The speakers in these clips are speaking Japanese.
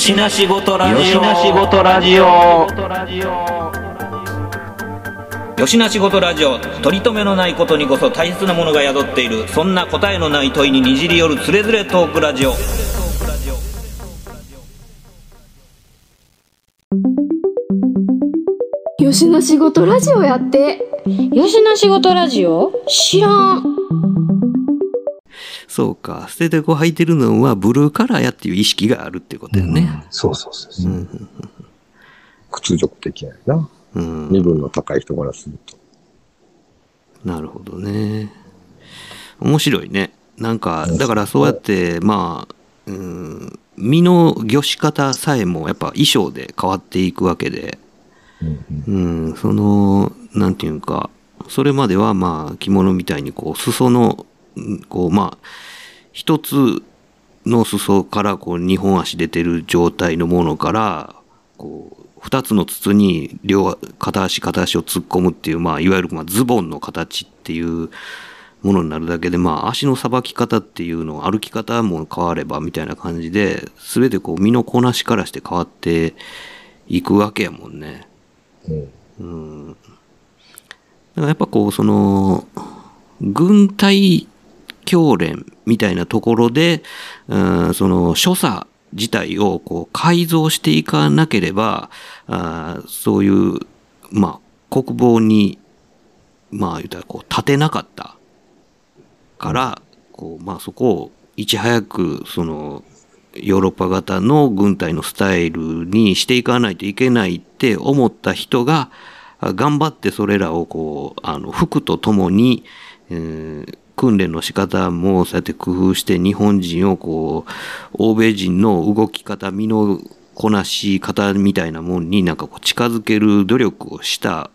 よしなしごとラジオ。よしなしごとラジオ。よしなしごとラジオ。取り留めのないことにこそ大切なものが宿っている。そんな答えのない問いににじり寄るつれづれトークラジオ。よしな仕事ラジオやって。よしな仕事ラジオ？知らん。そうか。捨ててこ履いてるのはブルーカラーやっていう意識があるってことだよね。そうそうそうそうう。ん。屈辱的やな。うん。身分の高い人からすると。なるほどね。面白いね。なんか、だからそうやって、まあ、うん、身の魚し方さえもやっぱ衣装で変わっていくわけで、うんうん、その、なんていうか、それまではまあ着物みたいにこう裾の、うんこうまあ、一つの裾からこう二本足出てる状態のものから、こう、二つの筒に両片足片足を突っ込むっていう、まあ、いわゆるまあズボンの形っていうものになるだけで、まあ、足のさばき方っていうの、歩き方も変わればみたいな感じで、すべてこう身のこなしからして変わっていくわけやもんね。うんうん。だからやっぱこう、その、軍隊教練みたいなところで、うん、その所作自体をこう改造していかなければ、あそういう、まあ、国防に、まあ言ったらこう立てなかったから、こう、まあそこをいち早く、その、ヨーロッパ型の軍隊のスタイルにしていかないといけないって思った人が、頑張ってそれらをこう、あの、服とともに、えー訓練の仕方もそうやって工夫して日本人をこう、欧米人の動き方、身のこなし方みたいなもんになんかこう近づける努力をしたっ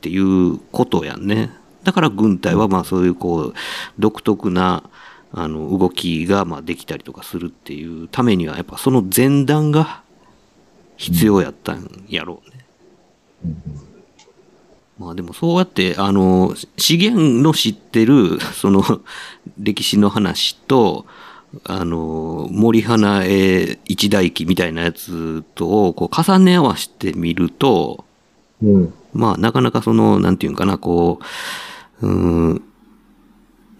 ていうことやんね。だから軍隊はまあそういうこう、独特なあの動きがまあできたりとかするっていうためにはやっぱその前段が必要やったんやろうね。まあでもそうやって、あの、資源の知ってる、その、歴史の話と、あの、森花絵一代記みたいなやつとをこう重ね合わせてみると、うん。まあなかなかその、なんていうんかな、こう、うーん、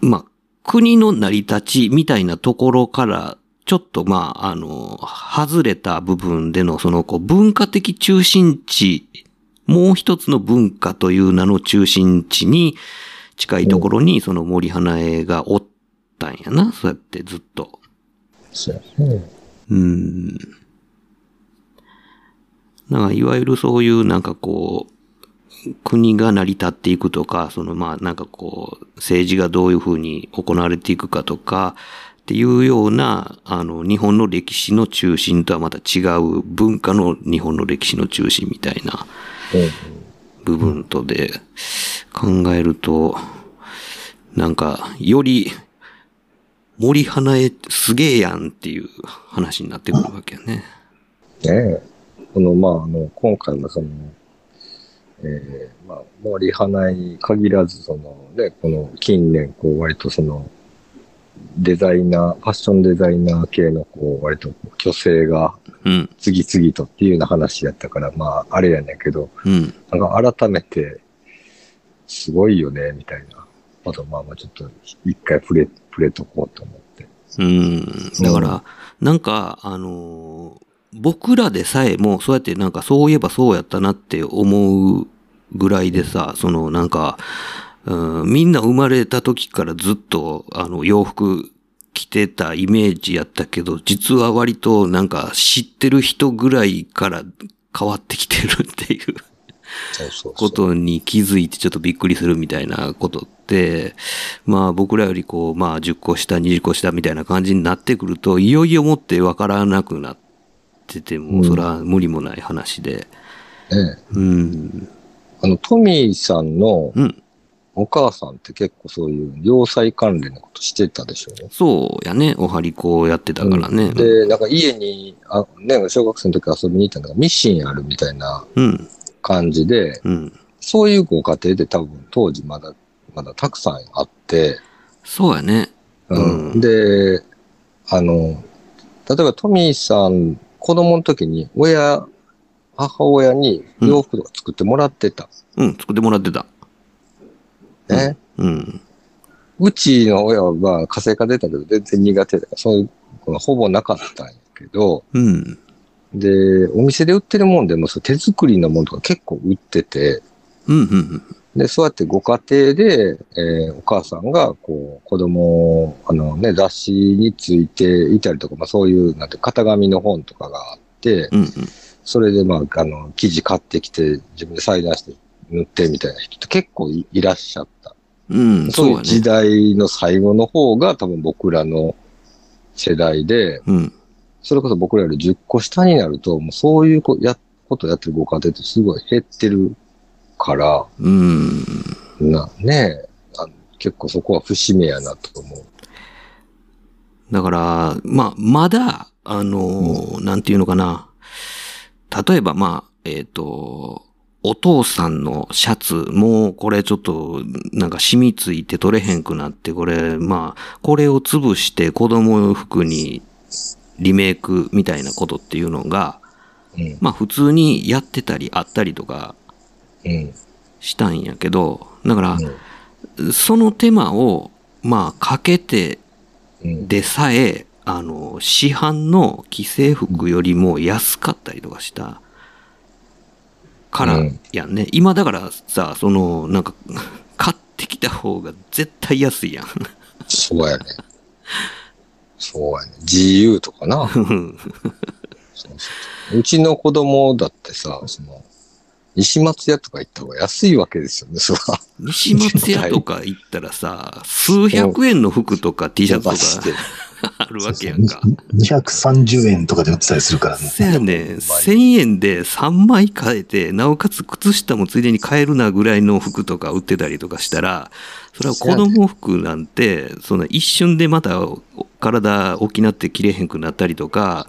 まあ、国の成り立ちみたいなところから、ちょっとまあ、あの、外れた部分での、その、こう、文化的中心地、もう一つの文化という名の中心地に近いところに、その森花江がおったんやな、そうやってずっと。そうやね。うん。なんかいわゆるそういうなんかこう、国が成り立っていくとか、そのまあなんかこう、政治がどういうふうに行われていくかとか、っていうような、あの、日本の歴史の中心とはまた違う文化の日本の歴史の中心みたいな部分とで考えると、なんか、より森花江すげえやんっていう話になってくるわけやね。ねえ。この、まあ、あの、今回もその、えーまあ、森花に限らず、その、ね、この近年、こう、割とその、デザイナー、ファッションデザイナー系の、こう、割と虚勢がうん、次々とっていうような話やったから、まあ、あれやねんけど、うん、なんか改めて、すごいよね、みたいな。あと、まあまあ、ちょっと、一回触れ、触れとこうと思って。うん。だから、なんか、あのー僕らでさえも、そうやってなんかそういえばそうやったなって思うぐらいでさ、そのなんか、うん、みんな生まれた時からずっと、あの、洋服着てたイメージやったけど、実は割となんか知ってる人ぐらいから変わってきてるっていう。ことに気づいてちょっとびっくりするみたいなことって、まあ僕らよりこう、まあ10個下、20個下みたいな感じになってくると、いよいよもってわからなくなってても、うんそれは無理もない話で。ねうん。あの、トミーさんのうん。お母さんって結構そういう良妻関連のことしてたでしょうね。そうやね。おはりこうやってたからね。で、なんか家に、あね、小学生の時遊びに行ったのがミシンあるみたいなうん。感じで、うん。そういうご家庭で多分当時まだ、まだたくさんあって、そうやね。うんうんで、あの、例えばトミーさん、子供の時に親、母親に洋服とか作ってもらってた。うん、作ってもらってた。ね。うん。うちの親は火星科出たけど全然苦手だから、そういうのがほぼなかったんやけど、うん。で、お店で売ってるもんでも手作りのものとか結構売ってて、うん、うん、で、そうやってご家庭で、えーお母さんが、こう、子供を、あのね、雑誌についていたりとか、まあそういう、なんて、型紙の本とかがあって、うん。うん、それで、まあ、あの、生地買ってきて、自分で裁断して塗ってみたいな人って結構いいらっしゃった。うん。うん、そういう。時代の最後の方が多分僕らの世代で、うん。それこそ僕らより10個下になると、もうそういうこやことやってるご家庭ってすごい減ってるから、うん。な、ねえ、あの結構そこは節目やなと思う。だから、まあ、まだ、あのーなんていうのかな。例えば、まあ、えっ、と、お父さんのシャツ、もうこれちょっと、なんか染みついて取れへんくなって、これ、まあ、これを潰して子供服にリメイクみたいなことっていうのが、うん。まあ普通にやってたりあったりとかうん。したんやけど、だから、うんその手間を、まあかけてうん。でさえ、あの、市販の既製服よりも安かったりとかしたからうんやんね。今だからさ、その、なんか、買ってきた方が絶対安いやん。そうやね。そうやね。GU とかな。そうそうそううちの子供だってさ、その、西松屋とか行った方が安いわけですよね、それは。西松屋とか行ったらさ、数百円の服とか T シャツとか あるわけやんか。230円とかで売ってたりするからね。せやねん、1000円で3枚買えて、なおかつ靴下もついでに買えるなぐらいの服とか売ってたりとかしたら、それは子供服なんて、その一瞬でまた体大きなって着れへんくなったりとか、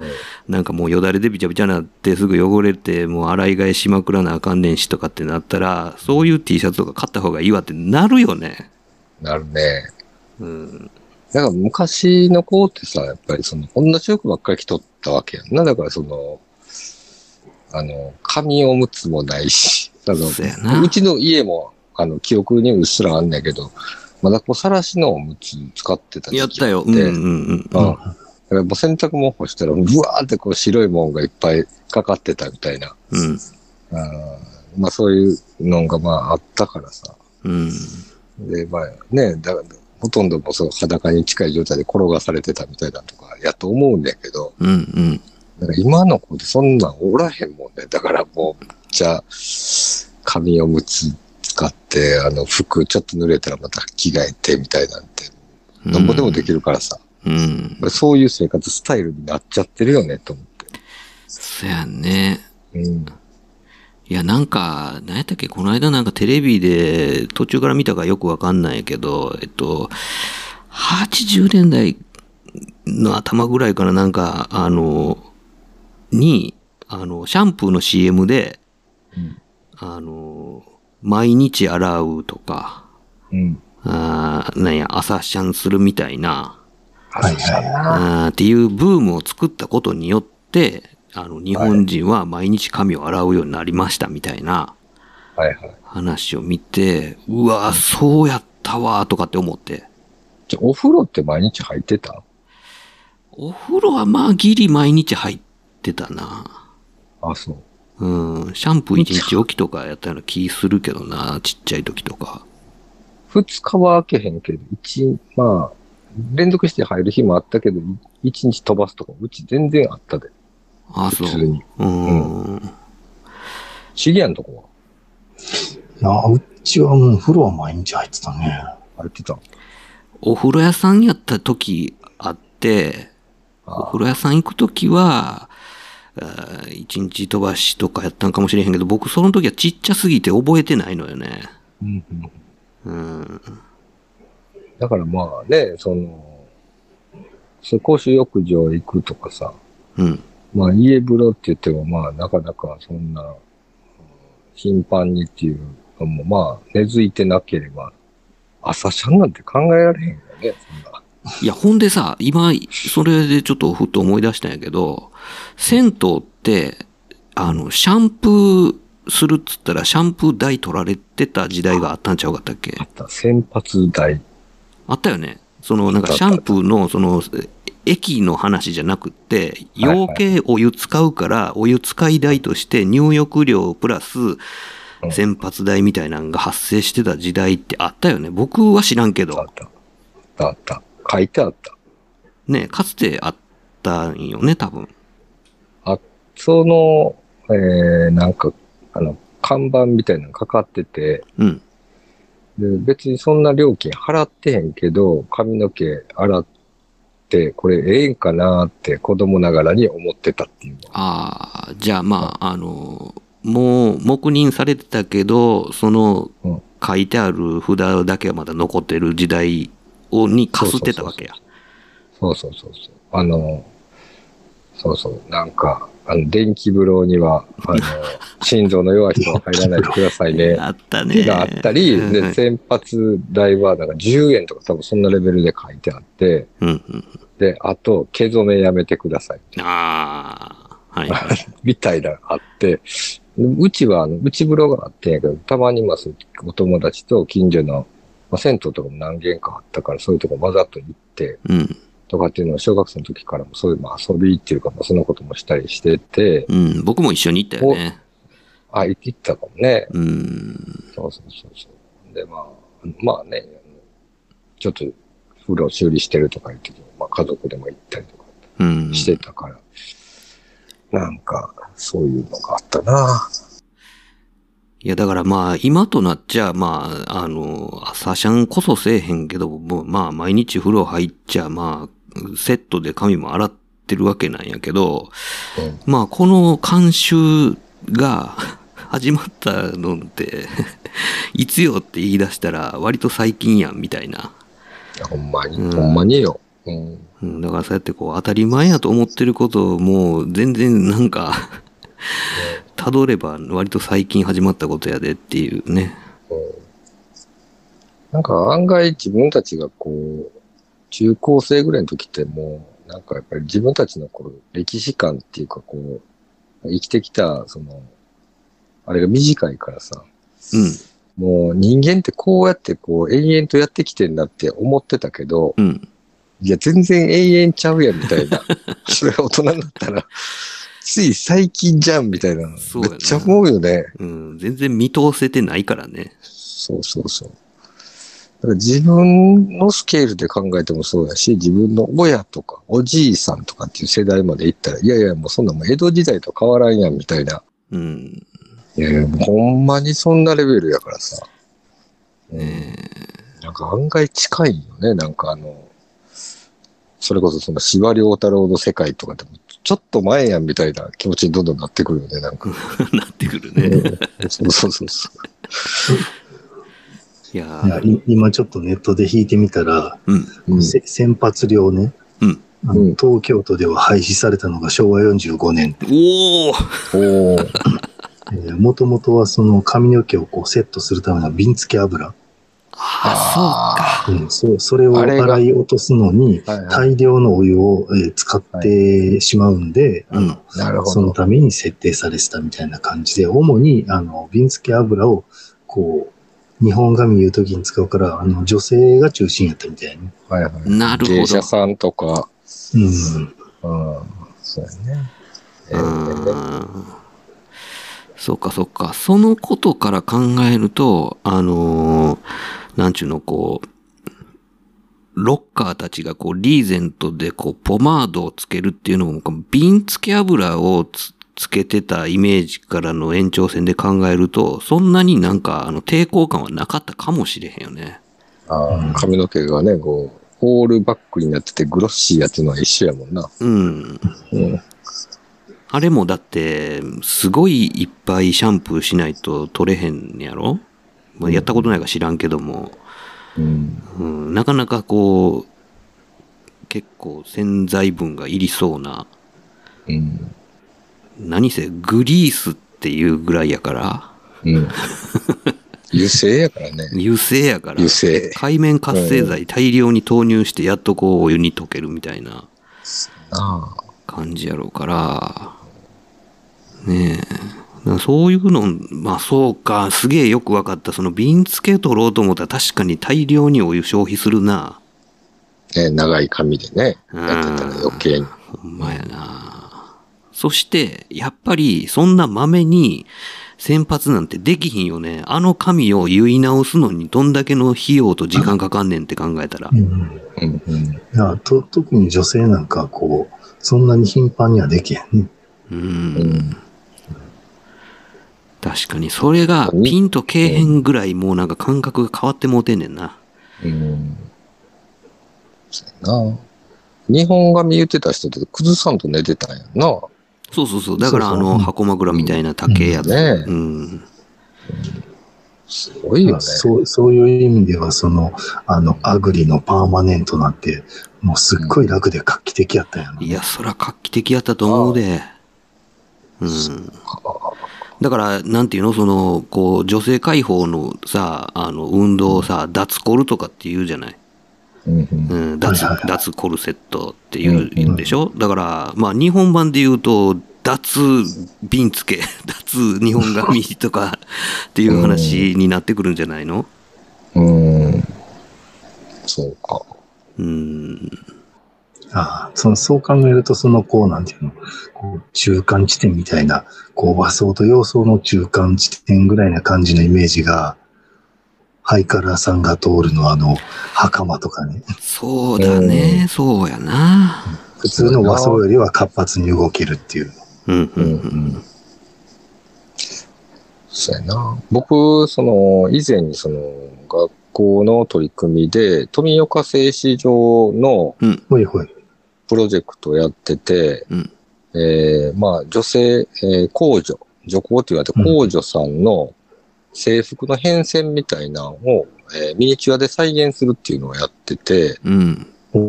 なんかもうよだれでびちゃびちゃなってすぐ汚れて、もう洗い替えしまくらなあかんねんしとかってなったら、そういう T シャツとか買った方がいいわってなるよね。なるね。うん。だから昔の子ってさ、やっぱりその、同じ服ばっかり着とったわけやんな。だからその、あの、紙おむつもないし、あのそうちの家も、あの、記憶にうっすらあんねんけど、まだこう、さらしのおむつ使ってたやったよ。うんで、うんうん。うん。だからもう洗濯物干したら、ブワーってこう白いもんがいっぱいかかってたみたいな。うん。あーまあそういうのがまああったからさ。うん。で、まあね、だほとんどもうそう裸に近い状態で転がされてたみたいだとかやと思うんだけど、うんうん。だから今の子でそんなんおらへんもんね。だからもう、じゃあ、紙おむつ使って、あの服ちょっと濡れたらまた着替えてみたいなんて、なんぼでもできるからさ、うん。そういう生活スタイルになっちゃってるよね、と思って。そやね。うん。いや、なんか、何やったっけ、この間なんかテレビで途中から見たかよくわかんないけど、えっと、80年代の頭ぐらいからなんか、あの、に、あの、シャンプーの CM で、うんあの、毎日洗うとか、うん。あーなんや、朝シャンするみたいな、はいはい。っていうブームを作ったことによって、あの、日本人は毎日髪を洗うようになりましたみたいなはいはい。話を見て、うわそうやったわとかって思って。じゃあお風呂って毎日入ってた？お風呂はまあギリ毎日入ってたな。あ、そう。うん。シャンプー一日おきとかやったような気するけどな。ちっちゃい時とか。二日は開けへんけど、一、まあ、連続して入る日もあったけど、一日飛ばすとか、うち全然あったで。あそう。普通に。うん。シギアのとこなうちはもう風呂は毎日入ってたね。は入ってた？お風呂屋さんやった時あって、おあ風呂屋さん行くときは、一日飛ばしとかやったんかもしれへんけど、僕その時はちっちゃすぎて覚えてないのよね。うんうんうん。だからまあね、その、公衆浴場行くとかさ、うん。まあ家風呂って言ってもまあなかなかそんな、うん頻繁にっていうのもまあ根付いてなければ、朝シャンなんて考えられへんよね、そんな。いや、ほんでさ、今、それでちょっとふっと思い出したんやけど、銭湯って、あの、シャンプーするっつったら、シャンプー代取られてた時代があったんちゃうかったっけ？先発台。あったよね。その、なんかシャンプーの、その、液の話じゃなくって、養鶏お湯使うから、お湯使い代として入浴料プラス、洗髪代みたいなのが発生してた時代ってあったよね。僕は知らんけどあっ。た。あった。書いてあった。ね、かつてあったんよね、多分。その、えー、なんか、あの、看板みたいなのかかってて、うん。で別にそんな料金払ってへんけど、髪の毛洗って、これええんかなって子供ながらに思ってたっていうの。ああ、じゃあまあ、あの、もう黙認されてたけど、そのうん書いてある札だけはまだ残ってる時代をにかすってたわけや。そうそうそうそう。あの、そうそう、なんか、あの、電気風呂には、あの、心臓の弱い人は入らないでくださいね。あったね。があったり、うんで、先発代は、なんか10円とか多分そんなレベルで書いてあって、うんうん。で、あと、毛染めやめてください。ああ、はいはい。みたいなのあって、うちは、あの、内風呂があってんやけど、たまにまあ、そうお友達と近所の、まあ、銭湯とかも何軒かあったから、そういうとこわざと行って、うん。とかっていうのを小学生の時からもそういう、まあ、遊びっていうか、まあ、そのこともしたりしてて、うん。僕も一緒に行ったよね。あ、行ったかもね。うん。そうそうそうそう。で、まあ、まあね、ちょっと風呂修理してるとか言って、まあ家族でも行ったりとかうん。してたから、なんか、そういうのがあったな。いや、だからまあ、今となっちゃ、まあ、あの、朝シャンこそせえへんけど、もうまあ、毎日風呂入っちゃ、まあ、セットで髪も洗ってるわけなんやけど、うんまあ、この慣習が 始まったのって、いつよって言い出したら、割と最近やん、みたいな。ほんまに、うんほんまによ。うん。うん、だからそうやってこう、当たり前やと思ってることをもう、全然なんか、辿れば割と最近始まったことやでっていうね。なんか案外自分たちがこう、中高生ぐらいの時ってもう、なんかやっぱり自分たちのこう歴史観っていうかこう、生きてきた、その、あれが短いからさ、うん。もう人間ってこうやってこう延々とやってきてんだって思ってたけど、うん。いや全然永遠ちゃうやんみたいな。それが大人になったら、つい最近じゃんみたいな。そうめっちゃ思うよね。うん。全然見通せてないからね。そうそうそう。だから自分のスケールで考えてもそうだし、自分の親とかおじいさんとかっていう世代まで行ったら、いやいやもうそんなもう江戸時代と変わらんやんみたいな。うん。いやいやほんまにそんなレベルやからさ。うん。なんか案外近いよね。なんかあの、それこそその司馬遼太郎の世界とかでも、ちょっと前やんみたいな気持ちにどんどんなってくるよね。なんか。なってくるね。そうそうそうそう。いや今ちょっとネットで引いてみたら、うん。先発料ね、うんあのうん東京都では廃止されたのが昭和45年。おおおーもともとはその髪の毛をこうセットするための瓶付け油。あうん、そそれを洗い落とすのに大量のお湯を、えー使ってしまうんで、そうか。うん。なるほそのど。ために設定されてたみたいな感じで、主に、あの、瓶付け油を、こう、日本髪言うときに使うから、あの、女性が中心やったみたいに。はいはい。なるほど芸者さんとか、うん。うん、そうやね。えーうんそうかそうか。そのことから考えると、あのーなんちゅうの、こう、ロッカーたちがこう、リーゼントでこう、ポマードをつけるっていうのも、瓶付け油をつつけてたイメージからの延長線で考えると、そんなになんか、あの、抵抗感はなかったかもしれへんよね。あー髪の毛がね、こう、オールバックになっててグロッシーやっていうのは一緒やもんな。うん。うん。あれもだって、すごいいっぱいシャンプーしないと取れへんやろ？まあやったことないか知らんけども、うん。うん、なかなかこう、結構洗剤分がいりそうな、うん。何せグリースっていうぐらいやから、うん。油性やからね。油性やから油。性。海面活性剤大量に投入してやっとこうお湯に溶けるみたいな。感じやろうから、ねえ。そういうの、まあそうか、すげえよく分かった。その瓶付け取ろうと思ったら確かに大量にお湯消費するな。ね、長い髪でね、やってたら余計に。ほんまやな。そして、やっぱりそんな豆に先発なんてできひんよね。あの紙を言い直すのにどんだけの費用と時間かかんねんって考えたらう。ん。うんうん。いやと特に女性なんかこう、そんなに頻繁にはできへんね。う。うんん。確かに、それがピンとけえへんぐらいもうなんか感覚が変わってもうてんねんな。うん。そうやな。日本髪言ってた人って崩さんと寝てたんやな。そうそうそう。だからあの箱枕みたいな竹やつ。ねうん。すごいよね。そう、そういう意味では、その、あの、アグリのパーマネントなんて、もうすっごい楽で画期的やったんやな。いや、そら画期的やったと思うで。うん。だから、なんていうの？その、こう、女性解放のさ、あの、運動をさ、脱コルとかって言うじゃないうん脱脱コルセットっていううんでしょ、だから、まあ、日本版で言うと、脱瓶付け、脱日本髪とかっていう話になってくるんじゃないの？うん。そうか。うん。ああ、その、そう考えると、その、こう、なんていうの、こう、中間地点みたいな、こう、和装と洋装の中間地点ぐらいな感じのイメージが、ハイカラさんが通るのあの、袴とかね、そうだね、そうやな。普通の和装よりは活発に動けるっていう。うん、う、うんん。そうやな。僕、その、以前にその、学校の取り組みで、富岡製糸場の。プロジェクトをやってて、うんえーまあ、女性、えー工女、女工って言われて工女さんの制服の変遷みたいなのを、えーミニチュアで再現するっていうのをやってて、うん。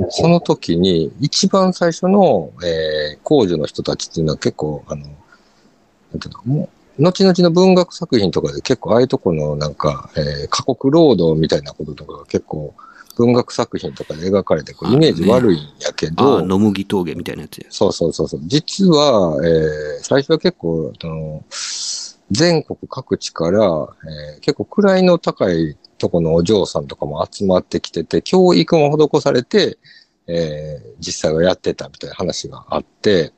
その時に一番最初の、えー工女の人たちっていうのは結構、あの、なんていうのもう、後々の文学作品とかで結構ああいうところのなんか、えー過酷労働みたいなこととかが結構文学作品とかで描かれてこうイメージ悪いんやけあど、あ、野麦峠みたいなやつや。そうそうそうそう。実は、えー最初は結構、あの、全国各地から、えー結構位の高いとこのお嬢さんとかも集まってきてて、教育も施されて、えー実際はやってたみたいな話があって。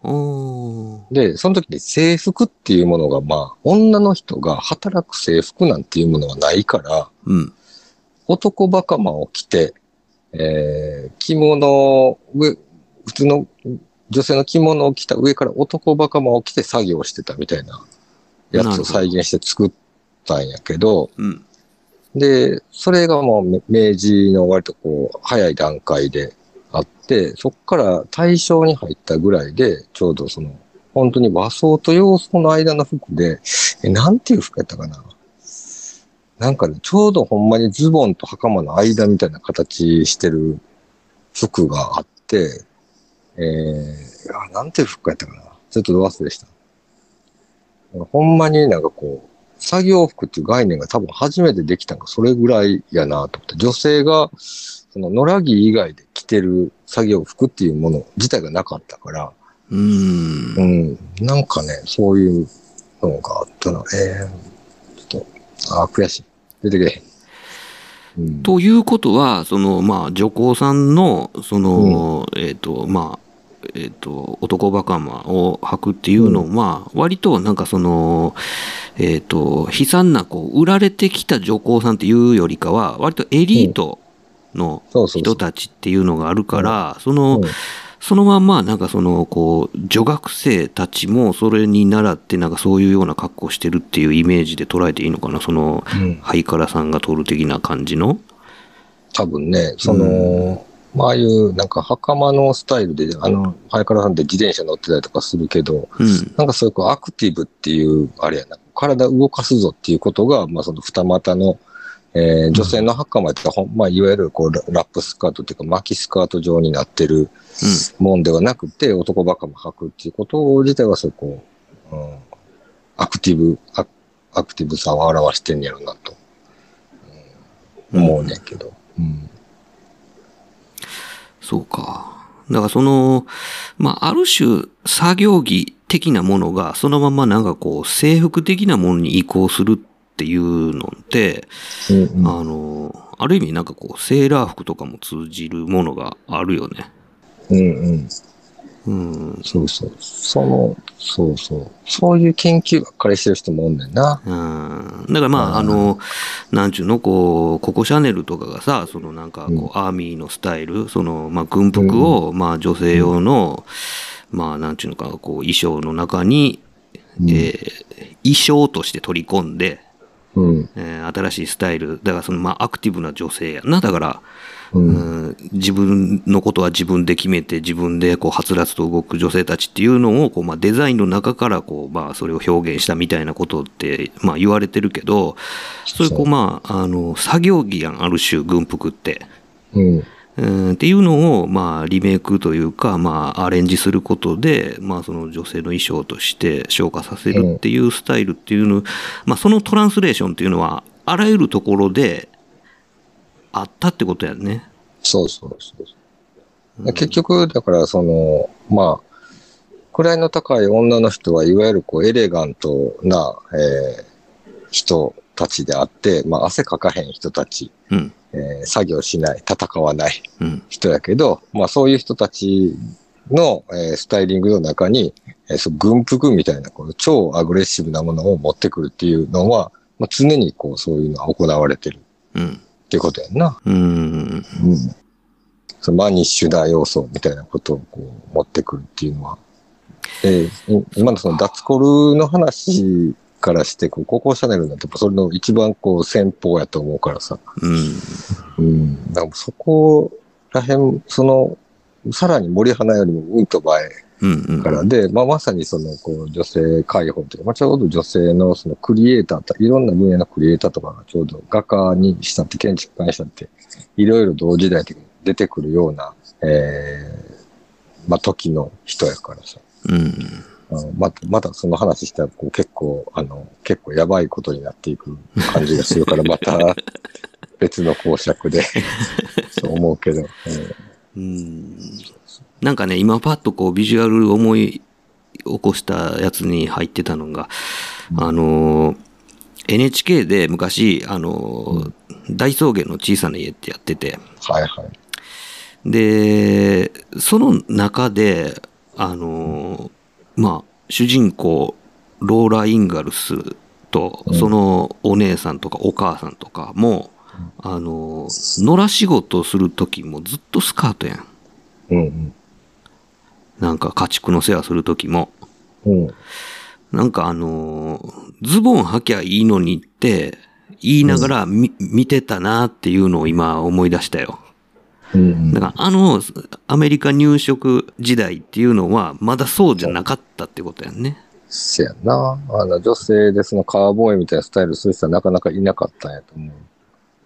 で、その時に制服っていうものが、まあ、女の人が働く制服なんていうものはないから、うん。男袴を着て、えー着物普通の女性の着物を着た上から男袴を着て作業してたみたいなやつを再現して作ったんやけど、うん。で、それがもうめ明治の割とこう、早い段階であって、そこから大正に入ったぐらいで、ちょうどその、本当に和装と洋装の間の服で、え、なんていう服やったかな？なんかね、ちょうどほんまにズボンと袴の間みたいな形してる服があって、えー、あなんていう服やったかな？ちょっとど忘れした。ほんまになんかこう、作業服っていう概念が多分初めてできたのがそれぐらいやなと思って、女性が、その野良着以外で着てる作業服っていうもの自体がなかったから、うーんう。ん、なんかね、そういうのがあったな。えー、ちょっと、あー悔しい。出てけ。うん、ということは、その、まあ、女工さんの、その、えっ、と、まあ、えっ、と、男袴を履くっていうのは、割となんかその、えっ、と、悲惨な、こう、売られてきた女工さんっていうよりかは、割とエリートの。人たちっていうのがあるから、その、うん。そのまんま、なんかその、こう、女学生たちもそれに倣って、なんかそういうような格好をしてるっていうイメージで捉えていいのかな、その、うん。ハイカラさんが撮る的な感じの。多分ね、その、まあああいうなんか袴のスタイルで、あの、ハイカラさんって自転車乗ってたりとかするけど、うん。なんかそういうこうアクティブっていう、あれやな、体動かすぞっていうことが、まあその二股の、えー女性の袴ってほん、まあいわゆるこうララップスカートっていうか巻きスカート状になってるもんではなくて、男ばかも履くっていうこと自体はそうこう、うん、アクティブ、アアクティブさを表してんやろなと。思うねんけど。うん。そうか。だからその、まあ、ある種作業着的なものがそのままなんかこう制服的なものに移行するっていうのって、うんうんあの、ある意味なんかこうセーラー服とかも通じるものがあるよね。うんうん。うん。そうそう。その、そうそう。そういう研究ばっかりしてる人もおんねんな。うん。だからまあ、あの、なんちゅうの、こう、ココシャネルとかがさ、そのなんかこう、アーミーのスタイル、その、まあ、軍服を、まあ、女性用の、まあ、なんちゅうのか、こう、衣装の中に、うんえー衣装として取り込んで、うん。えー新しいスタイル、だからその、まあ、アクティブな女性やな。だから、うん。うん自分のことは自分で決めて、自分でこう、はつらつと動く女性たちっていうのを、こう、まあ、デザインの中から、こう、まあ、それを表現したみたいなことって、まあ、言われてるけど、そういう、こう、まあ、あの、作業着やん、ある種、軍服って。うん。うんっていうのを、まあ、リメイクというか、まあ、アレンジすることで、まあ、その女性の衣装として昇華させるっていうスタイルっていうの、まあ、そのトランスレーションっていうのは、あらゆるところで、あったってことやんね。そうそうそうそう。結局、だから、その、まあ、位の高い女の人はいわゆるこうエレガントな、えー人たちであって、まあ、汗かかへん人たち、うん。えー作業しない、戦わないうん。人やけど、まあ、そういう人たちの、えースタイリングの中に、えーそう軍服みたいなこの超アグレッシブなものを持ってくるっていうのは、まあ、常にこうそういうのは行われてるうん。っていうことやんな。うん。うん。そのマニッシュな要素みたいなことをこう持ってくるっていうのは。で、い今のその脱コルの話からして、こう、ココシャネルなんて、それの一番こう先方やと思うからさ。うん。うん。だからそこら辺、その、さらに森花よりもうんと前うん。うん。からで、まあ、まさにその、こう、女性解放というか、まあ、ちょうど女性のそのクリエイターと、いろんな分野のクリエイターとかがちょうど画家にしたって、建築家にしたって、いろいろ同時代的に出てくるような、ええまあ、時の人やからさ。うん。また、またその話したら、こう結構、あの、結構やばいことになっていく感じがするから、また別の公爵で、そう思うけど、えうん。なんかね、今パッとこうビジュアル思い起こしたやつに入ってたのが、あの、NHK で昔、あの、大草原の小さな家ってやってて、ーはいはい。で、その中で、あの、まあ、主人公、ローラ・インガルスと、そのお姉さんとかお母さんとかも、あの、野良仕事をするときもずっとスカートやん。うんなんか家畜の世話するときも。うん。うん。なんかあのーズボン履きゃいいのにって言いながらみ、見てたなっていうのを今思い出したよ。うんだからあのアメリカ入植時代っていうのはまだそうじゃなかったってことやんね。せやな。あの、女性でそのカーボーイみたいなスタイルする人はなかなかいなかったんやと思う。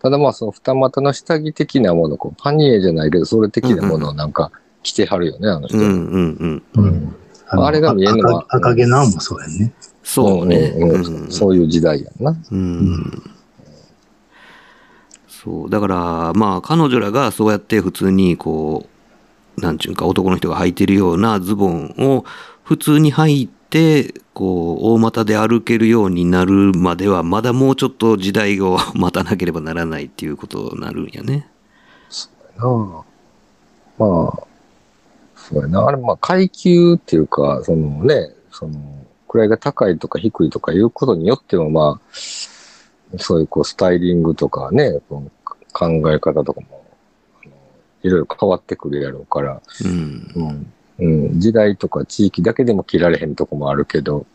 ただまあ、その二股の下着的なもの、こうパニエじゃないけど、それ的なものをなんか着てはるよね、あの人。うんうんうん。うん。のあれが見えんのは赤赤毛なんもそうやんね。そうね。んうんうんそういう時代やんな。うんそう。だから、まあ、彼女らがそうやって普通に、こう、なんちゅうか、男の人が履いてるようなズボンを普通に履いて、こう、大股で歩けるようになるまでは、まだもうちょっと時代を 待たなければならないっていうことになるんやね。そうやなまあ、そうやな。あれ、まあ、階級っていうか、そのね、その、位が高いとか低いとかいうことによっても、まあ、そういうこう、スタイリングとかね、考え方とかも、いろいろ変わってくるやろうから、うん。うん。うん、時代とか地域だけでも着られへんとこもあるけど、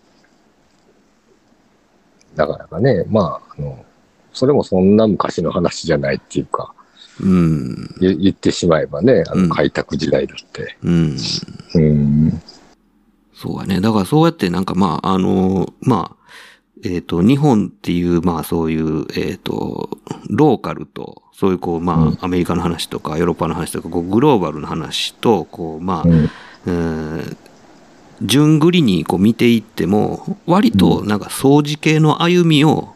なかなかね、まあ、あの、それもそんな昔の話じゃないっていうか、うん。言言ってしまえばね、あうんの開拓時代だって。うん。うん。そうやね。だからそうやってなんかまあ、あの、まあ、えっ、と、日本っていう、まあそういう、えっ、と、ローカルと、そういうこう、まあ、うんアメリカの話とか、ヨーロッパの話とか、こう、グローバルの話と、こう、まあ、うん。うん順繰りにこう見ていっても、割となんか掃除系の歩みを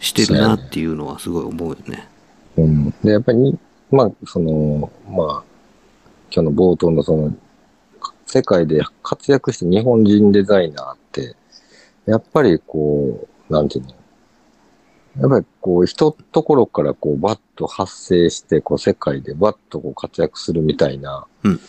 してるなっていうのはすごい思うよね。うん。で、やっぱりに、まあ、その、まあ、今日の冒頭のその、世界で活躍して日本人デザイナーって、やっぱりこう、なんていうのやっぱりこう、一ところからこう、バッと発生して、こう、世界でバッとこう活躍するみたいな、うんうん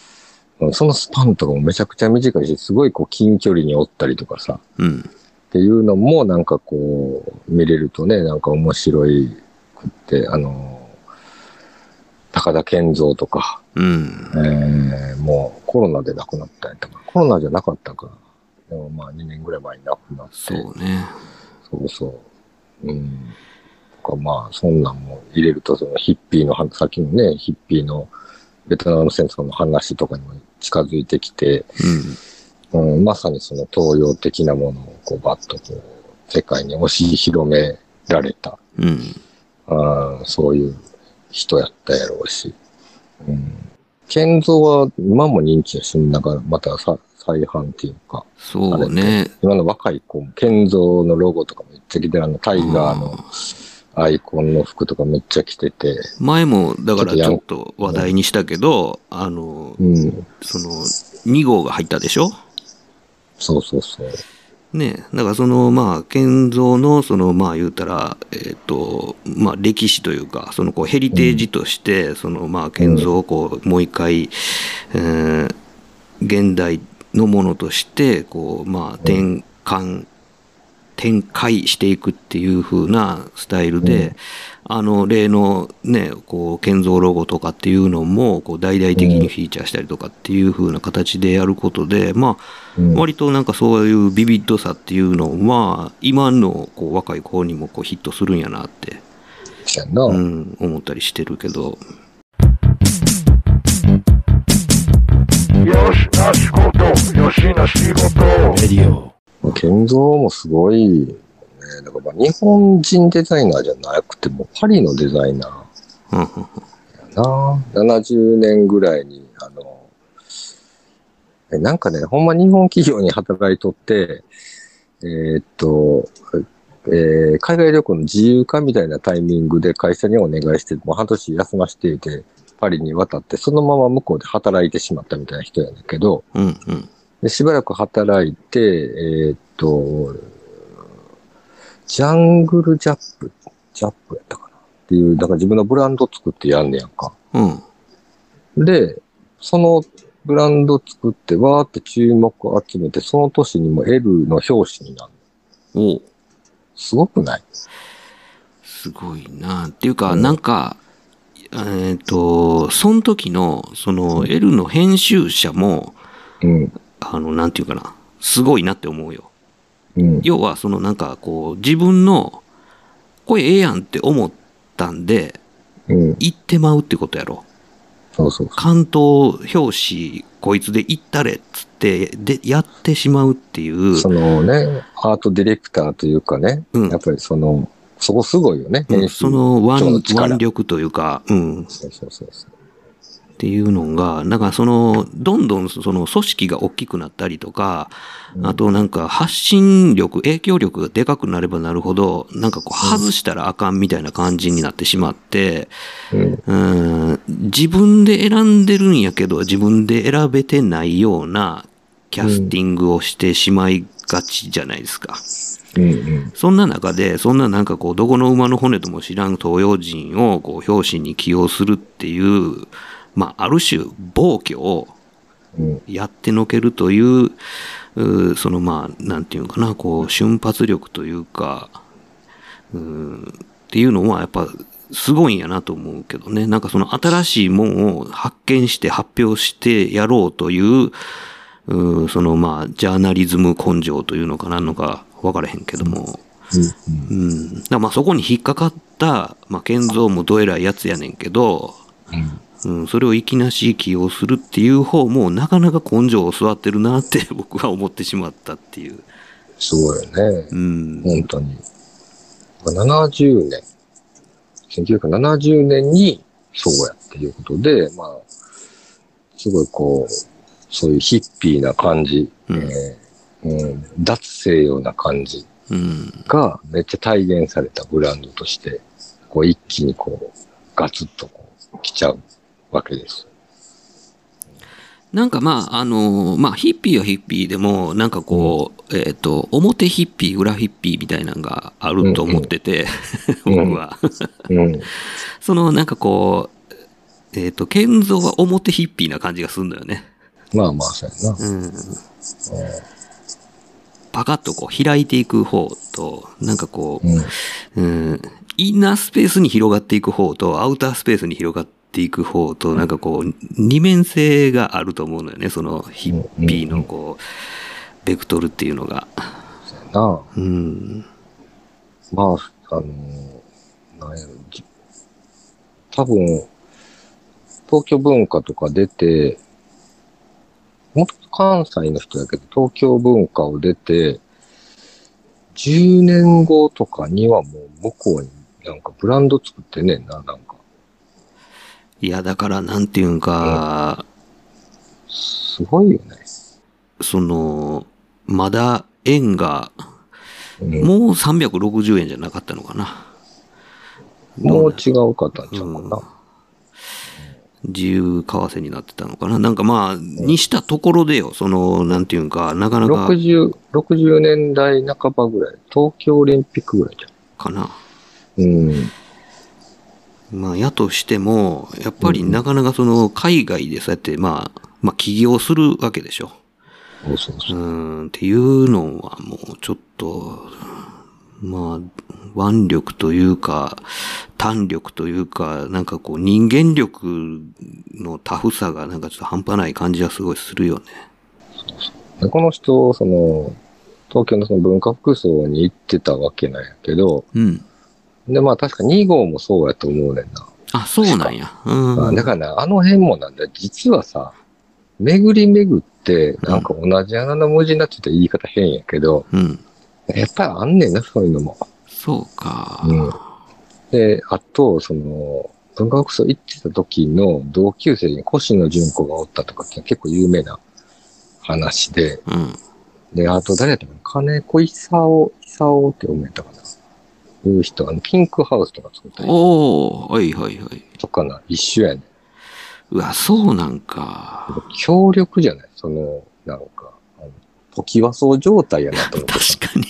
そのスパンとかもめちゃくちゃ短いし、すごいこう、近距離におったりとかさ、うん。っていうのもなんかこう、見れるとね、なんか面白いくって、あの、高田健三とか、うん。えーもうコロナで亡くなったんやったかな。コロナじゃなかったかな。でもまあ2年ぐらい前に亡くなって。そうね。そうそう。うん。とかまあ、そんなんも入れると、そのヒッピーの話、さっきのね、ヒッピーのベトナム戦争の話とかにも近づいてきて、うん。うん、まさにその東洋的なものをこうバッとこう世界に押し広められた、うん。あーそういう人やったやろうし。うん。健三は今も人気やし、なんかまたさ再販っていうか、そうね。今の若い子も健三のロゴとかめっちゃ着てる、あのタイガーのアイコンの服とかめっちゃ着てて、前も、だからちちょっと話題にしたけど、あの、うん。その、2号が入ったでしょ？そうそうそう。ねだからそのまあ建造のそのまあ言うたらえっ、とまあ歴史というかそのこうヘリテージとしてそのまあ建造をこうもう一回、えー現代のものとしてこうまあ転換展開していくっていう風なスタイルで、あの例のねこう建造ロゴとかっていうのもこう大々的にフィーチャーしたりとかっていう風な形でやることでまあうん。割となんかそういうビビッドさっていうのは今のこう若い子にもこうヒットするんやなって。うん、思ったりしてるけど建造もすごい、ね。だからまあ日本人デザイナーじゃなくても、パリのデザイナうんうんーやな。70年ぐらいに、あの、えなんかね、ほんま日本企業に働いとって、えーっと、えー海外旅行の自由化みたいなタイミングで会社にお願いして、もう半年休ませていて、パリに渡って、そのまま向こうで働いてしまったみたいな人やねんけど、うんうん。で、しばらく働いて、えーっと、ジャングルジャップ、ジャップやったかなっていう、だから自分のブランド作ってやんねやんか。うん。で、そのブランド作って、わーって注目集めて、その年にも L の表紙になる。おう。すごくない？すごいな。っていうかなんかえっ、とその時のその L の編集者もうん。あのなんていうかなすごいなって思うようん。要はそのなんかこう自分のこれええやんって思ったんでうん。言ってまうってことやろそうそうそ関東表紙こいつで行ったれっつってでやってしまうっていうう。そのね、アートディレクターというかね、うんやっぱりその、そこすごいよね、うん。その長腕腕力というか、うん、そうそうそうそう。っていうのが、なんかその、どんどんその組織が大きくなったりとか、あとなんか発信力、影響力がでかくなればなるほど、なんかこう外したらあかんみたいな感じになってしまって、うん。うん、自分で選んでるんやけど、自分で選べてないようなキャスティングをしてしまいがちじゃないですか。うんうん。そんな中で、そんななんかこう、どこの馬の骨とも知らん東洋人をこう表紙に起用するっていう、まあ、ある種暴挙をうん。やってのけるという、うーそのまあ、なんていうのかな、こう、瞬発力というか、うっていうのはやっぱすごいんやなと思うけどね。なんかその新しいもんを発見して発表してやろうという、うーそのまあ、ジャーナリズム根性というのかなんのか分からへんけども、うん。だからまあそこに引っかかった、まあ、建造もどえらいやつやねんけど、うん、それをいきなし起用するっていう方もなかなか根性を座ってるなって 僕は思ってしまったっていう。すごいよね。うん。本当に。70年。1970年にそうやっていうことで、まあ、すごいこう、そういうヒッピーな感じ、うんえーうん、脱西洋な感じうん。がめっちゃ体現されたブランドとして、こう一気にこう、ガツッとこう来ちゃうわけです。なんかまあ、あの、まあ、ヒッピーはヒッピーでも、なんかこう、えっ、と、表ヒッピー、裏ヒッピーみたいなのがあると思ってて、うんうん 僕は。うん。その、なんかこう、えっ、と、建造は表ヒッピーな感じがするんだよね。まあまあ、そうやな。うん。パカッとこう開いていく方と、なんかこう、うん。うん、インナースペースに広がっていく方と、アウタースペースに広がっていく方と、なんかこう、二面性があると思うのよね、そのヒッピーのこう、ベクトルっていうのが。なあ。うん。まあ、あの、なんやろ、じ多分、東京文化とか出て、もっと関西の人だけど、東京文化を出て、10年後とかにはもう向こうになんかブランド作ってねんな、なんか。いや、だから、なんていうんか、すごいよね。その、まだ円が、うん、もう360円じゃなかったのかな。もう違うかったんちゃうかな。自由為替になってたのかな？なんかまあ、にしたところでよ、その、なんていうんか、なかなか、60、60年代半ばぐらい、東京オリンピックぐらいじかな。ゃん。うん。まあ、やとしても、やっぱりなかなかその、海外でそうやって、まあ、まあ、起業するわけでしょ。そうそううそう。ーん、っていうのはもうちょっと、まあ、腕力というか、胆力というか、なんかこう人間力のタフさがなんかちょっと半端ない感じはすごいするよね。でこの人、その、東京のその文化服装に行ってたわけなんやけど、うん。で、まあ確か2号もそうやと思うねんな。あ、そうなんや。うん。あだからな、あの辺もなんだよ。実はさ、巡り巡って、なんか同じ穴の文字になってた言い方変やけど、うん。やっぱりあんねんな、そういうのも。そうか。うん。で、あと、その、文化服装行ってた時の同級生に越野純子がおったとかって結構有名な話で、うん。で、あと誰やったかな？金子勲、勲って読めたかな？いう人、あの、ピンクハウスとか作ったりおー、はいはいはい。とかな、一緒やねん。うわ、そうなんか。強力じゃない？その、なんか、あの時はそう状態やなと思ってさ。確かに。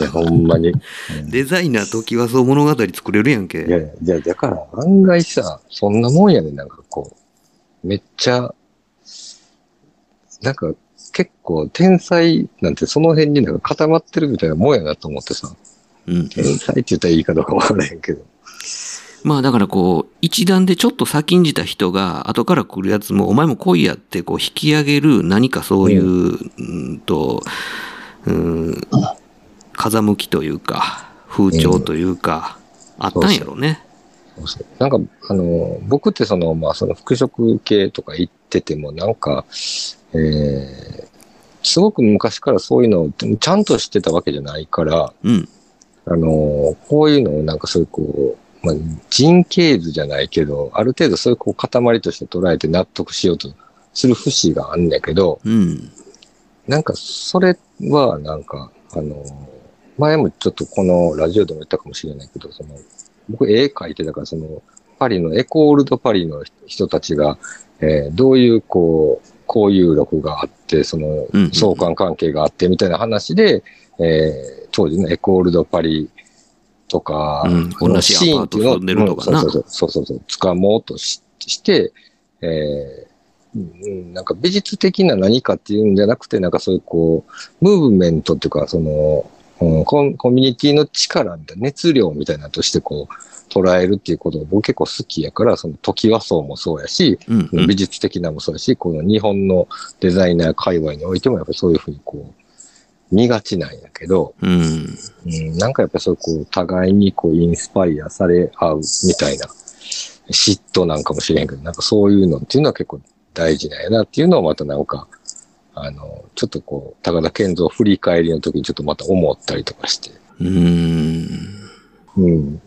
いや、ほんまに。うんデザイナー時はそう物語作れるやんけ。いやいや、じゃあ、だから案外さ、そんなもんやねん、なんかこう、めっちゃ、なんか結構天才なんてその辺になんか固まってるみたいなもんやなと思ってさ、うん。天才って言ったらいいかどうかわからへんけど。まあだからこう、一段でちょっと先んじた人が、後から来るやつも、お前も来いやって、こう、引き上げる何かそういう、うんと、うん、風向きというか、風潮というか、あったんやろね。そうそうなんか、あの、僕ってその、まあ、その服飾系とか行ってても、なんか、えー、すごく昔からそういうのをちゃんと知ってたわけじゃないから、うん。あの、こういうのをなんかそういうこう、まあ、人形図じゃないけど、ある程度そういうこう塊として捉えて納得しようとする節があんねんけど、うん。なんかそれはなんか、あの、前もちょっとこのラジオでも言ったかもしれないけど、その、僕絵描いてたから、その、パリのエコールドパリの人たちが、えーどういうこう、交友録があって、その相関関係があってみたいな話で、えー当時のエコールドパリとか、同じアパートシーンっていうのを住んでるとかなうんそうそうそうそうそう、掴もうとしして、えーうんなんか美術的な何かっていうんじゃなくて、なんかそういうこう、ムーブメントっていうか、その、うんコミュニティの力みたいな、熱量みたいなのとしてこう、捉えるっていうことが僕結構好きやから、その時和装もそうやし、うん。うん美術的なもそうやし、この日本のデザイナー界隈においてもやっぱりそういうふうにこう、見がちなんやけど、うん。うん、なんかやっぱりそうこう、互いにこう、インスパイアされ合うみたいな、嫉妬なんかもしれんけど、なんかそういうのっていうのは結構大事なんやなっていうのをまたなんか、あの、ちょっとこう、高田健三振り返りの時にちょっとまた思ったりとかして。うん。うん。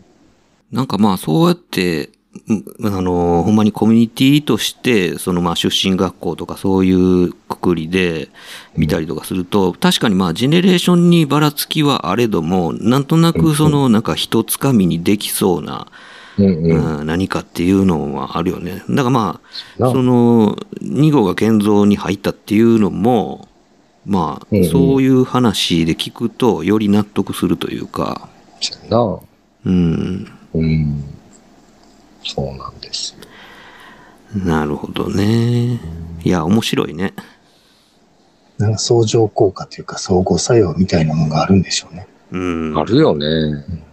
なんかまあそうやって、うんあの、ほんまにコミュニティとして、そのまあ出身学校とかそういうくくりで見たりとかすると、確かにまあジェネレーションにばらつきはあれども、なんとなくそのなんか一つかみにできそうなうんうん。うん何かっていうのはあるよね。だからまあ、なその、2号が建造に入ったっていうのも、まあ、うんうんそういう話で聞くと、より納得するというか、そうやな。うん、うん。そうなんですよ。なるほどね。いや、面白いね。なんか相乗効果というか相互作用みたいなのがあるんでしょうね。うん。あるよね。あうん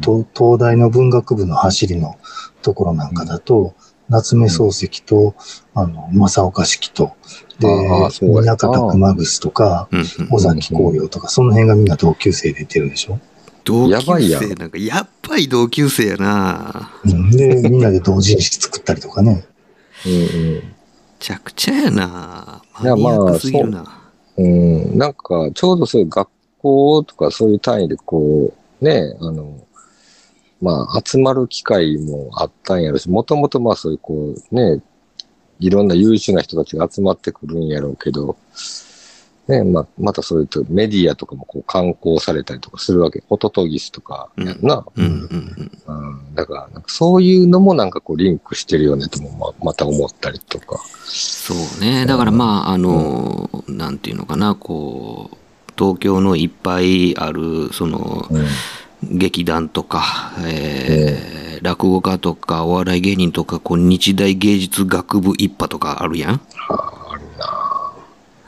と東大の文学部の走りのところなんかだと、夏目漱石と、あの、正岡式と、でああ、そうや宮方熊楠とか、尾崎紅葉とか、その辺がみんな同級生で出てるでしょ？同やばいやん級生なんか、やっぱり同級生やな。うん、で、みんなで同人誌作ったりとかね。うんうん。めちゃくちゃやな。マニアッまあクすぎるな。うん、なんか、ちょうどそういう学校とかそういう単位でこう、ね、あの、まあ、集まる機会もあったんやろし、もともとまあそういうこう、ね、いろんな優秀な人たちが集まってくるんやろうけど、ね、まあ、またそういうとメディアとかもこう観光されたりとかするわけ。ホトトギスとかやんな。うんうんうん。うん、だから、そういうのもなんかこうリンクしてるよねともままた思ったりとか。そうね。だからまあ、あの、なんていうのかな、こう、東京のいっぱいある、その、うん劇団とか、えー落語家とか、お笑い芸人とか、こう、日大芸術学部一派とかあるやん。はあ、あるな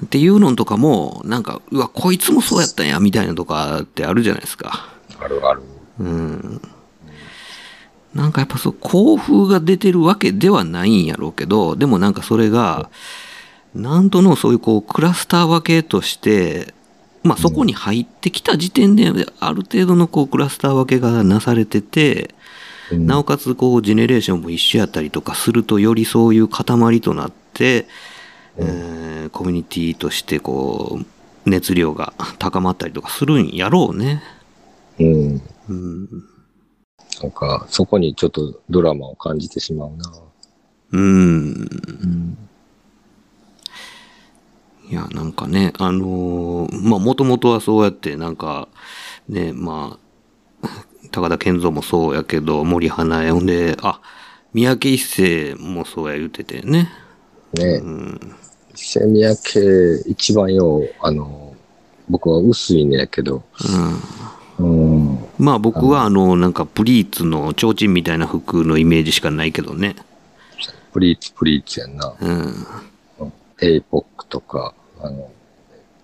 っていうのとかも、なんか、うわ、こいつもそうやったんや、みたいなとかってあるじゃないですか。あるある。うん。なんかやっぱそう、興風が出てるわけではないんやろうけど、でもなんかそれが、なんとのそういうこう、クラスター分けとして、まあそこに入ってきた時点で、ある程度のこう、クラスター分けがなされてて、うんなおかつこう、ジェネレーションも一緒やったりとかすると、よりそういう塊となって、えーコミュニティとしてこう、熱量が高まったりとかするんやろうね。うん。うん。なんか、そこにちょっとドラマを感じてしまうな。うん。いや、なんかね、あのーまあ、もともとはそうやって、なんか、ね、まあ、高田健三もそうやけど、森花江、ほんで、あ、三宅一生もそうや言っててね。ねうん。セミヤ系一番よう、あの、僕は薄いねやけど、うん。うん。まあ僕はあの、なんかプリーツの提灯みたいな服のイメージしかないけどね。プリーツプリーツやんな。うん。エイポックとか、あの、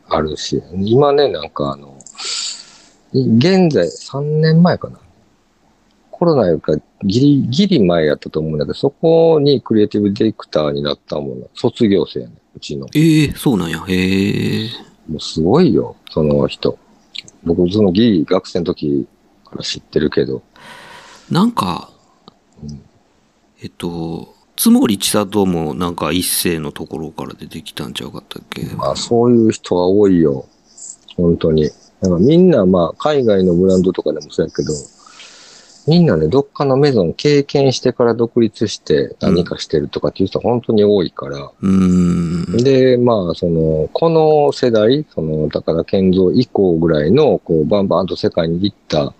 あるし、今ね、なんかあの、現在、3年前かな。コロナよりかギリギリ前やったと思うんだけど、そこにクリエイティブディレクターになったもの、卒業生やね、うちの。ええそうなんや。へえ。もうすごいよ、その人。僕、そのギリ学生の時から知ってるけど、なんか、うんえっと、つもりちさともなんか一世のところから出てきたんちゃうかったっけ？まあそういう人が多いよ。本当に。なんかみんなまあ海外のブランドとかでもそうやけど、みんなね、どっかのメゾン経験してから独立して何かしてるとかっていう人は本当に多いから。うーん。で、まあその、この世代、その、だから建造以降ぐらいの、こう、バンバンと世界に行った、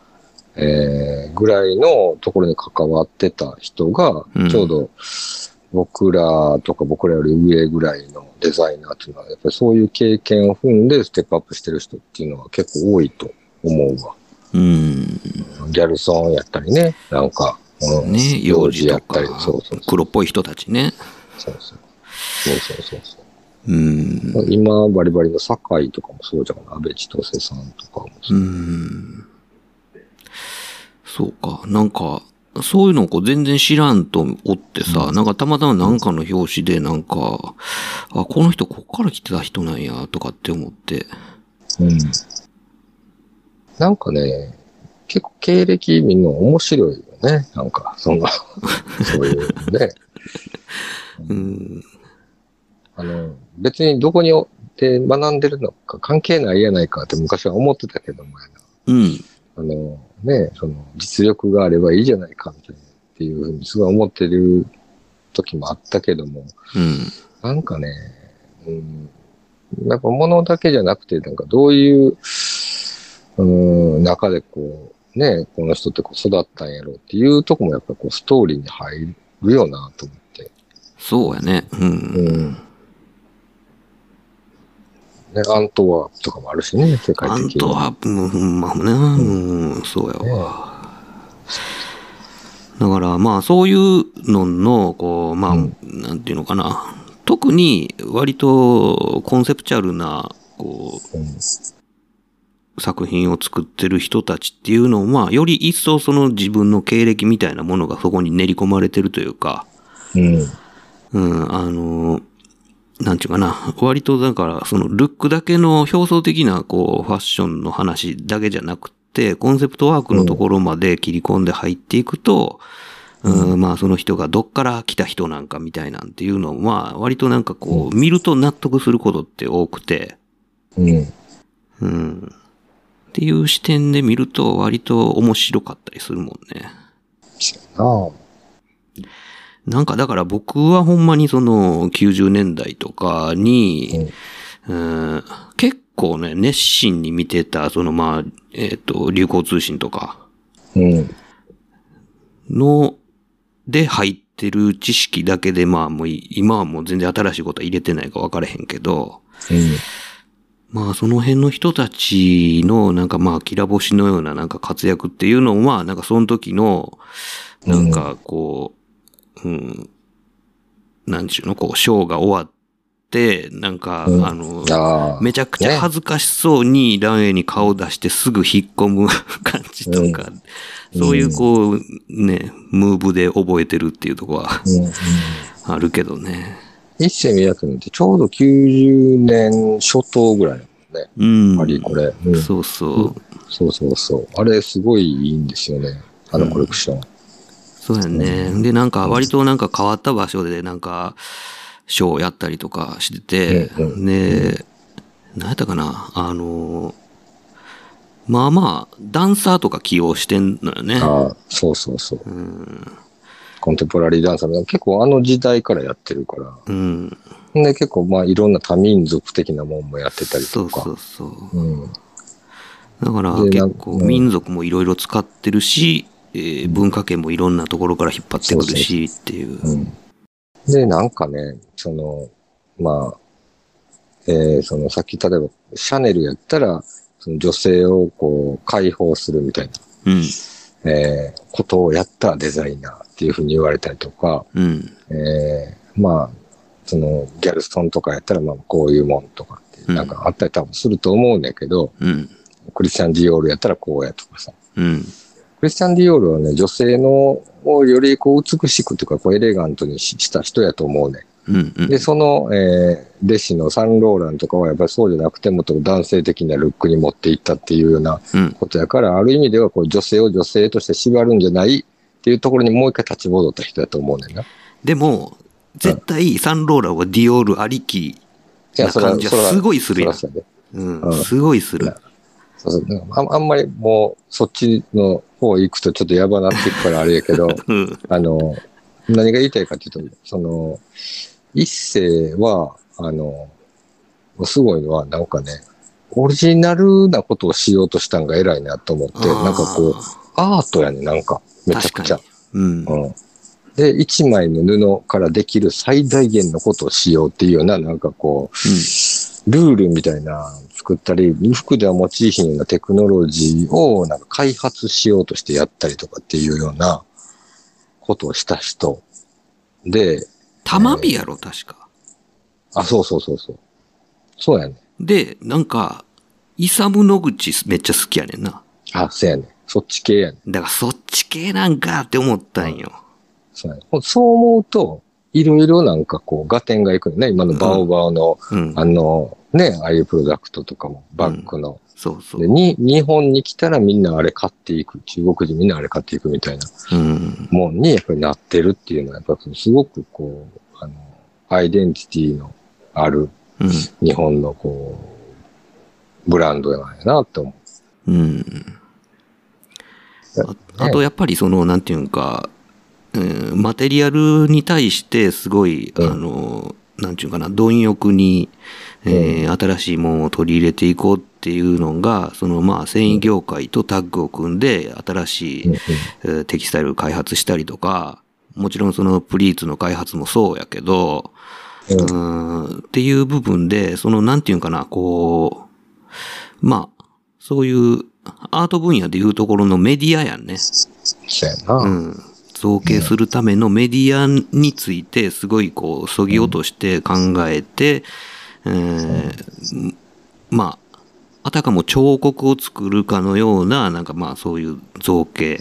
えー、ぐらいのところに関わってた人がうん、ちょうど僕らとか僕らより上ぐらいのデザイナーっていうのは、やっぱりそういう経験を踏んでステップアップしてる人っていうのは結構多いと思うわ。うん。ギャルソンやったりね、なんか、うんね、幼児やったり、そうそうそう。黒っぽい人たちね。そうそう。そうそうそうそう。うん。今、バリバリの堺とかもそうじゃん。安倍千歳さんとかもそうう。ん。そうか。なんか、そういうのをこう全然知らんとおってさ、なんかたまたまなんかの表紙でなんか、あ、この人こっから来てた人なんや、とかって思って。うん。なんかね、結構経歴見るの面白いよね。なんか、そんな、そういうね。うん。あの、別にどこにで学んでるのか関係ないやないかって昔は思ってたけどもやうん。な。あの、ね、その、実力があればいいじゃないかみたいなっていうふうにすごい思ってる時もあったけども、うん。なんかね、うん、なんか物だけじゃなくて、なんかどういう、うん、中でこう、ね、この人ってこう育ったんやろうっていうとこもやっぱこうストーリーに入るよなと思って。そうやね。うん。うん。ね、アントワープとかもあるしね、世界アン的に。トワープも、うんまあね、うん、そうやわ。だから、まあ、そういうのの、こう、まあ、なんていうのかな。特に、割と、コンセプチャルな、こう、うん作品を作ってる人たちっていうのを、まあ、より一層その自分の経歴みたいなものがそこに練り込まれてるというか、うん。うん、あの、なんちゅうかな、割とだから、そのルックだけの表層的な、こう、ファッションの話だけじゃなくて、コンセプトワークのところまで切り込んで入っていくと、うんまあ、その人がどっから来た人なんかみたいなんていうのを、まあ、割となんかこう、見ると納得することって多くて、うん。うん。っていう視点で見ると、割と面白かったりするもんね。ああ。なんかだから僕はほんまにその90年代とかに、うん結構ね、熱心に見てた、そのまあ、えっ、と、流行通信とかうん。の、で入ってる知識だけでまあもうい今はもう全然新しいことは入れてないか分からへんけど、うん。まあその辺の人たちのなんかまあきら星のようななんか活躍っていうのをまあなんかその時のなんかこう、うん、なんちゅうの、こうショーが終わって、なんか、うんあの、ああ。めちゃくちゃ恥ずかしそうにランウェイに顔出してすぐ引っ込む 感じとか、そういうこうね、ムーブで覚えてるっていうところはうんうんあるけどね。一世三宅君ってちょうど90年初頭ぐらいだもんね。うん。やっぱりこれ。うんそうそう。そうそうそう。あれすごいいいんですよね。あのコレクション。そうやね。で、なんか割となんか変わった場所でなんか、ショーをやったりとかしてて、うんうんで、何やったかなあの、まあまあ、ダンサーとか起用してんのよね。ああ、そうそうそう。うん。コンテンポラリーダンサーも結構あの時代からやってるから。うん。で、結構まあいろんな多民族的なもんもやってたりとか。そうそうそう。うん。だから結構うん民族もいろいろ使ってるし、えー文化圏もいろんなところから引っ張ってくるしっていう。うん。で、なんかね、その、まあ、えーそのさっき例えばシャネルやったら、その女性をこう解放するみたいな、うん。えーことをやったデザイナーっていうふうに言われたりとか、うん。えーまあ、そのギャルストンとかやったらまあこういうもんとかってなんかあったり多分すると思うんだけど、うん。クリスチャン・ディオールやったらこうやとかさ。うん。クリスチャン・ディオールはね、女性のをよりこう美しくというかこうエレガントにしした人やと思うね。うん。うん。で、その、えー弟子のサンローランとかはやっぱりそうじゃなくてもっと男性的なルックに持っていったっていうようなうん。ことやから、ある意味ではこう女性を女性として縛るんじゃないっていうところにもう一回立ち戻った人だと思うねんな。いでも、絶対サンローランはディオールありきや、な感じは、はすごいするやん。うんうんすごいする。そうそうそうああんまりもうそっちの方行くとちょっとやばなっていくからあれやけど、うん。あの、何が言いたいかっていうと、その、一世は、あの、すごいのは、なんかね、オリジナルなことをしようとしたんが偉いなと思って、なんかこう、アートやね、なんか、めちゃくちゃ。うん。うん。で、一枚の布からできる最大限のことをしようっていうような、なんかこう、ルールみたいな作ったり、服では用いひんようなテクノロジーをなんか開発しようとしてやったりとかっていうようなことをした人で、玉火やろ、確か。あ、そうそうそうそう。そうやね。で、なんか、イサム野口めっちゃ好きやねんな。あ、そうやね。そっち系やね。だからそっち系なんかって思ったんよ。そうやね。そう思うと、いろいろなんかこう、合点がいくのね。今のバオバオの、うん。あの、ね、ああいうプロダクトとかも、バッグの。そうそうで。に、日本に来たらみんなあれ買っていく。中国人みんなあれ買っていくみたいなうん。もんにやっぱりなってるっていうのは、やっぱすごくこう、あの、アイデンティティのあるうん。日本のこう、ブランドなんやなって思うん。う。ああと、やっぱりその、なんていうんか、うんマテリアルに対してすごい、うんあの、なんていうかな、貪欲に、えー新しいものを取り入れていこうっっていうのが、そのまあ繊維業界とタッグを組んで新しい、えーテキスタイルを開発したりとか、もちろんそのプリーツの開発もそうやけど、ううんっていう部分で、そのなんていうんかな、こう、まあ、そういうアート分野でいうところのメディアやんね。そうやな。うん。造形するためのメディアについて、すごいこう、そぎ落として考えて、えーまあ、あたかも彫刻を作るかのような、なんかまあそういう造形。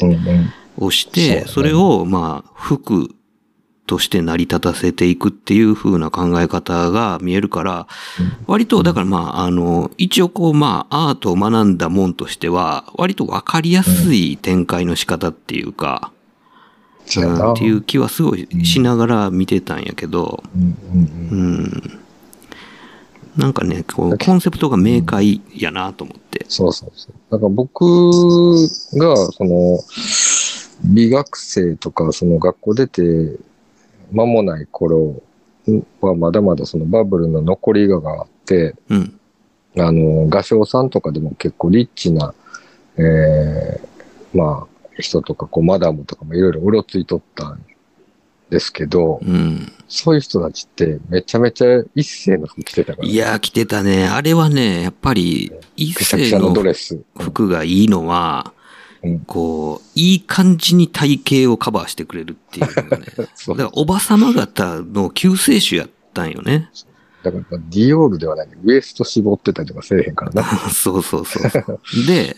をして、それをまあ服として成り立たせていくっていう風な考え方が見えるから、割とだからまああの、一応こうまあアートを学んだもんとしては、割とわかりやすい展開の仕方っていうか、っていう気はすごいしながら見てたんやけど。うん。なんかね、こう、コンセプトが明快やなと思って。そうそうそう。だから僕が、その、美学生とか、その学校出て間もない頃はまだまだそのバブルの残りがあって、うん。あの、画商さんとかでも結構リッチな、えー、まあ、人とか、こう、マダムとかもいろいろうろついとったんですけど、うん。そういう人たちってめちゃめちゃ一斉の服着てたから、いやー、着てたね。あれはね、やっぱり、一世のドレス。服がいいのは、うんこう、いい感じに体型をカバーしてくれるっていうのがね。そうだから、おばさま方の救世主やったんよね。だから、ディオールではない。ウエスト絞ってたりとかせえへんからな。そうそうそうそう。で、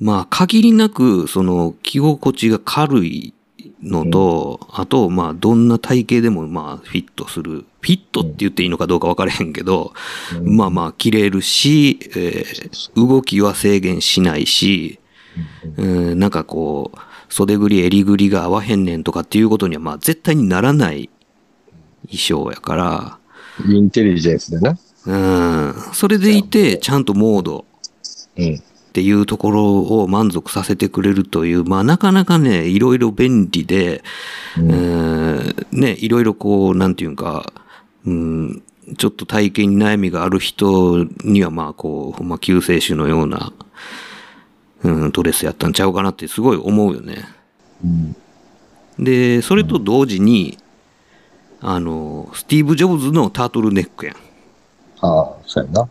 まあ、限りなく、その、着心地が軽いのと、あと、まあ、どんな体型でも、まあ、フィットする。フィットって言っていいのかどうか分からへんけど、うんまあまあ、着れるし、えー動きは制限しないし、うん、なんかこう、袖ぐり、襟ぐりが合わへんねんとかっていうことには、まあ、絶対にならない衣装やから、インテリジェンスでな。うん、それでいて、ちゃんとモード、うん。っていうところを満足させてくれるという、まあなかなかね、いろいろ便利で、うんえーね、いろいろこう、なんていうか、うん、ちょっと体型に悩みがある人にはまあこう、まあ救世主のような、うん、ドレスやったんちゃうかなってすごい思うよね。うん。で、それと同時に、あの、スティーブ・ジョブズのタートルネックやん。ああ、そうやな。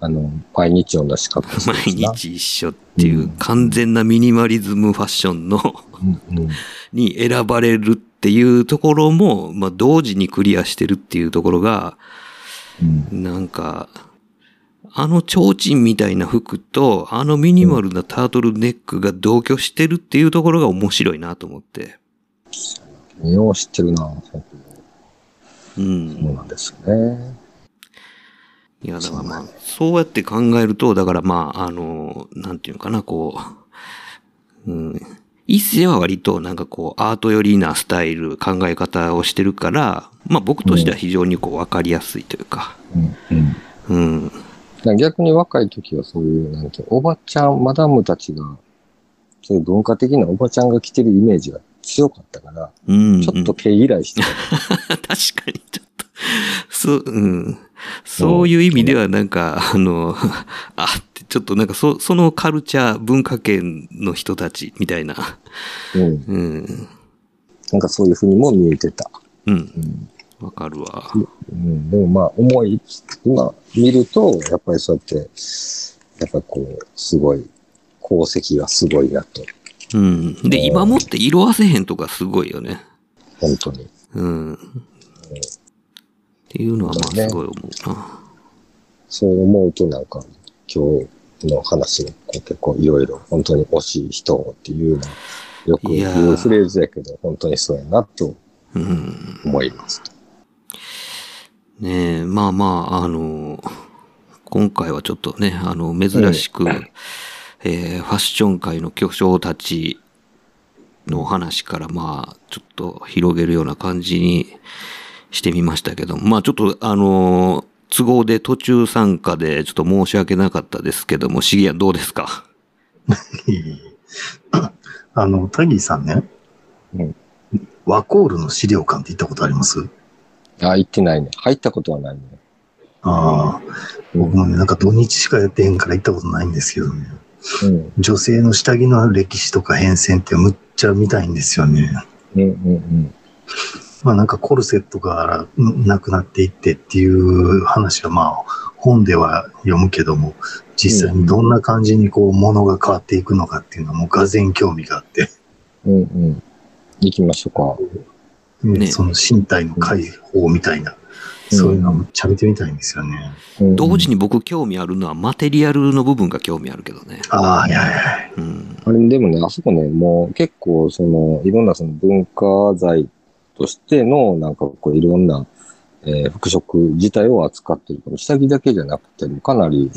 あの、毎日同じ格好毎。日一緒っていう完全なミニマリズムファッションの。に選ばれるっていうところも、まあ、同時にクリアしてるっていうところが、うん。なんか、あの提灯みたいな服と、あのミニマルなタートルネックが同居してるっていうところが面白いなと思って。よう知ってるな。うん。そうなんですよね。いや、だからまあ、そうやって考えると、だからまあ、あの、なんていうのかな、こう、うん。一世は割となんかこう、アート寄りなスタイル、考え方をしてるから、まあ僕としては非常にこう、わかりやすいというか、うん。うん。うん。逆に若い時はそういう、なんておばちゃん、マダムたちが、そういう文化的なおばちゃんが着てるイメージが強かったから、うん。ちょっと毛嫌いしてた。確かにちょっと、そう、うん。そういう意味ではなんか、あの、あって、ちょっとなんかそ、そのカルチャー、文化圏の人たちみたいな、うん。うん。なんかそういう風にも見えてた。うん。うん。わかるわ。うん、でもまあ、思い、今見ると、やっぱりそうやって、やっぱこう、すごい、功績がすごいなと、うん。で、今もって色あせへんとかすごいよね。本当に。うん。いうのはまあすごい思うな。そう思うとなんか、今日の話がこう結構いろいろ、本当に惜しい人っていうのは、よく言うフレーズやけど、本当にそうやなとうん。思います。ねえ、まあまあ、あの、今回はちょっとね、あの、珍しく、えーファッション界の巨匠たちの話から、まあ、ちょっと広げるような感じにしてみましたけど、まあちょっと、あの、都合で途中参加でちょっと申し訳なかったですけども、シギアンどうですか？あの、タギーさんね、うんワコールの資料館って行ったことあります？あ、行ってないね。入ったことはないね。ああ。僕もね、なんか土日しかやってへんから行ったことないんですけどね。うん。女性の下着の歴史とか変遷ってむっちゃ見たいんですよね。うんうんうん。まあなんかコルセットがんなくなっていってっていう話はまあ本では読むけども、実際にどんな感じにこう物が変わっていくのかっていうのはもうがぜん興味があって、うんうん。行きましょねねその身体の解放みたいな、そういうのをめっちゃ見てみたいんですよね。うか。うん同時に僕興味あるのはマテリアルの部分が興味あるけどね。ああ、いやいやいや。うん。あれ、でもね、あそこね、もう結構、その、いろんなその文化財としての、なんかこう、いろんな、えー服飾自体を扱ってる下着だけじゃなくても、かなり、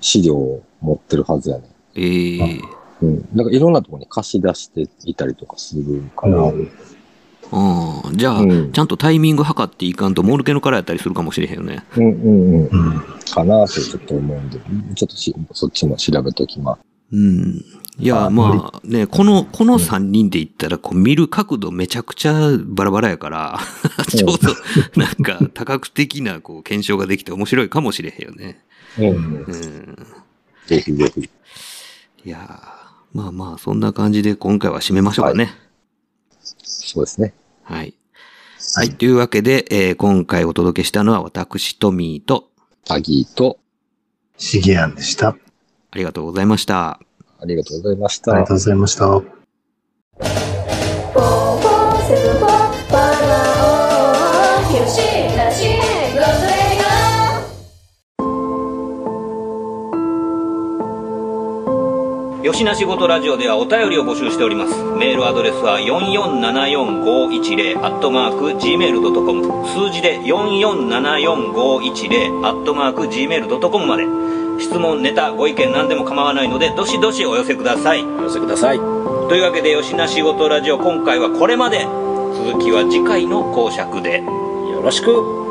資料を持ってるはずやね。ええうん。だからいろんなところに貸し出していたりとかするから、うんああ、じゃあ、うんちゃんとタイミング測っていかんと、モルケのからやったりするかもしれへんよね。うんうんうん。うんかなとちょっと思うんで、ちょっとしそっちも調べときます。うん。いや、あまあね、この、この3人で言ったら、こう見る角度めちゃくちゃバラバラやから、ちょうど、なんか多角的なこう検証ができて面白いかもしれへんよね。うん。うん。ぜひぜひ。いやーまあまあ、そんな感じで今回は締めましょうかね。そうですね。はい。はい。というわけで、えー今回お届けしたのは私、トミーと、タギーと、シゲアンでした。あありがとうございました。ありがとうございました。ありがとうございました。よしなしごとラジオではお便りを募集しております。メールアドレスは4474510アットマーク Gmail.com 数字で4474510アットマーク Gmail.com まで。質問ネタご意見何でも構わないのでどしどしお寄せください。お寄せください。というわけでよしなしごとラジオ今回はこれまで。続きは次回の講釈で。よろしく